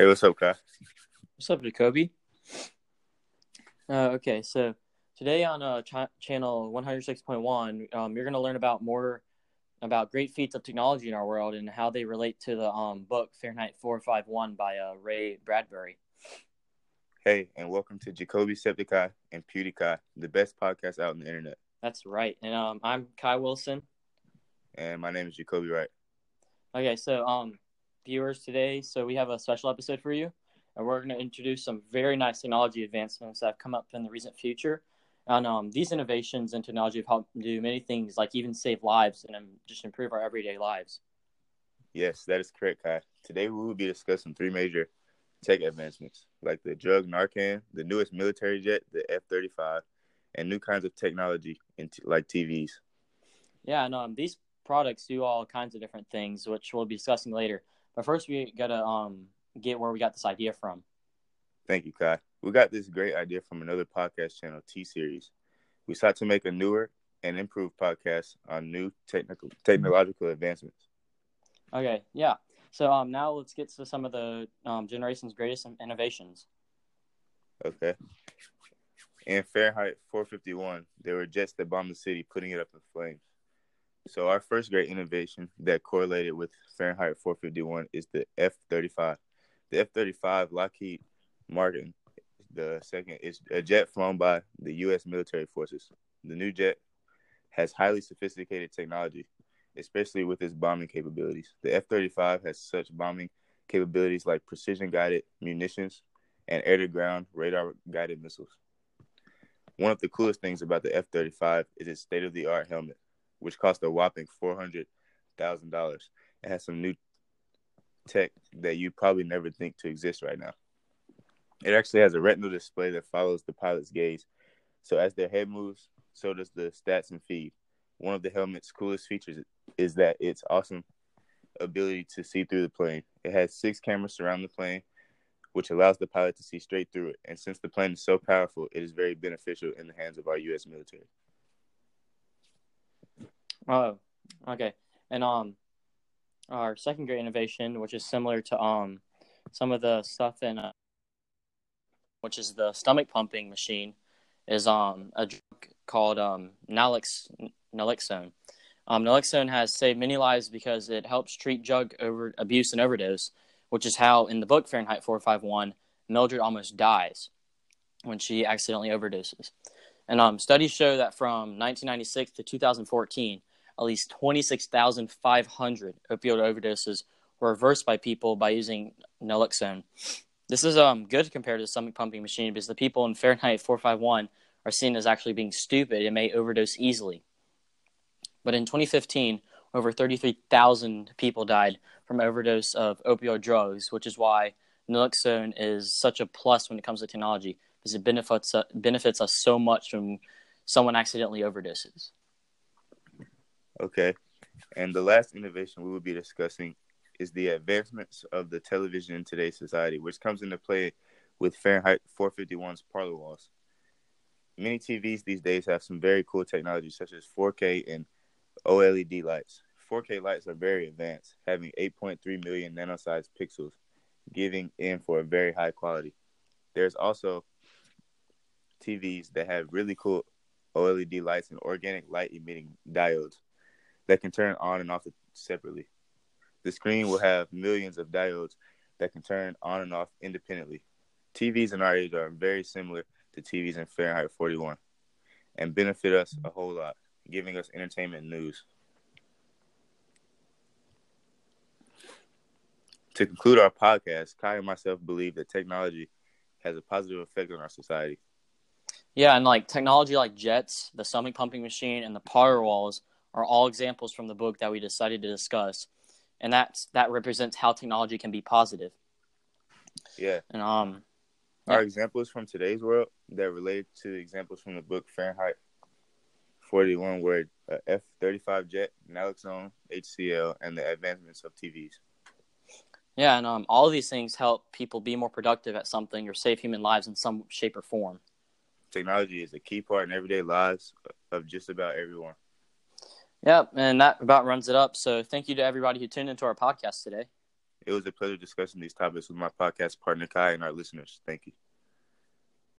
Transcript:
Hey, what's up, Kai? What's up, Jacoby? Uh, okay, so today on uh, ch- channel 106.1, um, you're going to learn about more about great feats of technology in our world and how they relate to the um, book Fahrenheit 451 by uh, Ray Bradbury. Hey, and welcome to Jacobycepticai and PewDiePie, the best podcast out on the internet. That's right. And um, I'm Kai Wilson. And my name is Jacoby Wright. Okay, so um, viewers today, so we have a special episode for you, and we're going to introduce some very nice technology advancements that have come up in the recent future. And um, these innovations in technology have helped do many things, like even save lives and um, just improve our everyday lives. Yes, that is correct, Kai. Today we will be discussing three major tech advancements, like the drug Narcan, the newest military jet, the F 35, and new kinds of technology t- like TVs. Yeah, and um, these products do all kinds of different things, which we'll be discussing later. But first, we gotta um get where we got this idea from. Thank you, Kai. We got this great idea from another podcast channel, T Series. We sought to make a newer and improved podcast on new technical technological advancements. Okay, yeah. So um, now let's get to some of the um, generation's greatest innovations. Okay. In Fahrenheit 451, there were jets that bombed the city, putting it up in flames. So our first great innovation that correlated with Fahrenheit 451 is the F-35. The F-35 Lockheed Martin, the second, is a jet flown by the U.S. military forces. The new jet has highly sophisticated technology, especially with its bombing capabilities. The F-35 has such bombing capabilities like precision-guided munitions and air-to-ground radar-guided missiles. One of the coolest things about the F-35 is its state-of-the-art helmet which cost a whopping four hundred thousand dollars. It has some new tech that you probably never think to exist right now. It actually has a retinal display that follows the pilot's gaze. So as their head moves, so does the stats and feed. One of the helmet's coolest features is that its awesome ability to see through the plane. It has six cameras surround the plane, which allows the pilot to see straight through it. And since the plane is so powerful, it is very beneficial in the hands of our U.S. military. Oh, okay. And um, our second great innovation, which is similar to um, some of the stuff in, uh, which is the stomach pumping machine, is um a drug called um nalox naloxone. Um, naloxone has saved many lives because it helps treat drug over abuse and overdose, which is how in the book Fahrenheit 451, Mildred almost dies when she accidentally overdoses. And um, studies show that from 1996 to 2014, at least 26,500 opioid overdoses were reversed by people by using naloxone. This is um, good compared to the stomach pumping machine because the people in Fahrenheit 451 are seen as actually being stupid and may overdose easily. But in 2015, over 33,000 people died from overdose of opioid drugs, which is why naloxone is such a plus when it comes to technology because it benefits, uh, benefits us so much when someone accidentally overdoses. Okay. And the last innovation we will be discussing is the advancements of the television in today's society, which comes into play with Fahrenheit 451's parlor walls. Many TVs these days have some very cool technology, such as 4K and OLED lights. 4K lights are very advanced, having 8.3 million nanosized pixels, giving in for a very high quality. There's also TVs that have really cool OLED lights and organic light emitting diodes that can turn on and off separately. The screen will have millions of diodes that can turn on and off independently. TVs in our age are very similar to TVs in Fahrenheit 41 and benefit us a whole lot, giving us entertainment news. To conclude our podcast, Kai and myself believe that technology has a positive effect on our society. Yeah, and like technology like jets, the stomach pumping machine, and the parlor walls are all examples from the book that we decided to discuss, and that's that represents how technology can be positive. Yeah, and um, yeah. our examples from today's world that relate to examples from the book Fahrenheit 41 were uh, F 35 jet, naloxone, HCl, and the advancements of TVs. Yeah, and um, all of these things help people be more productive at something or save human lives in some shape or form. Technology is a key part in everyday lives of just about everyone. Yep, and that about runs it up. So thank you to everybody who tuned into our podcast today. It was a pleasure discussing these topics with my podcast partner Kai and our listeners. Thank you.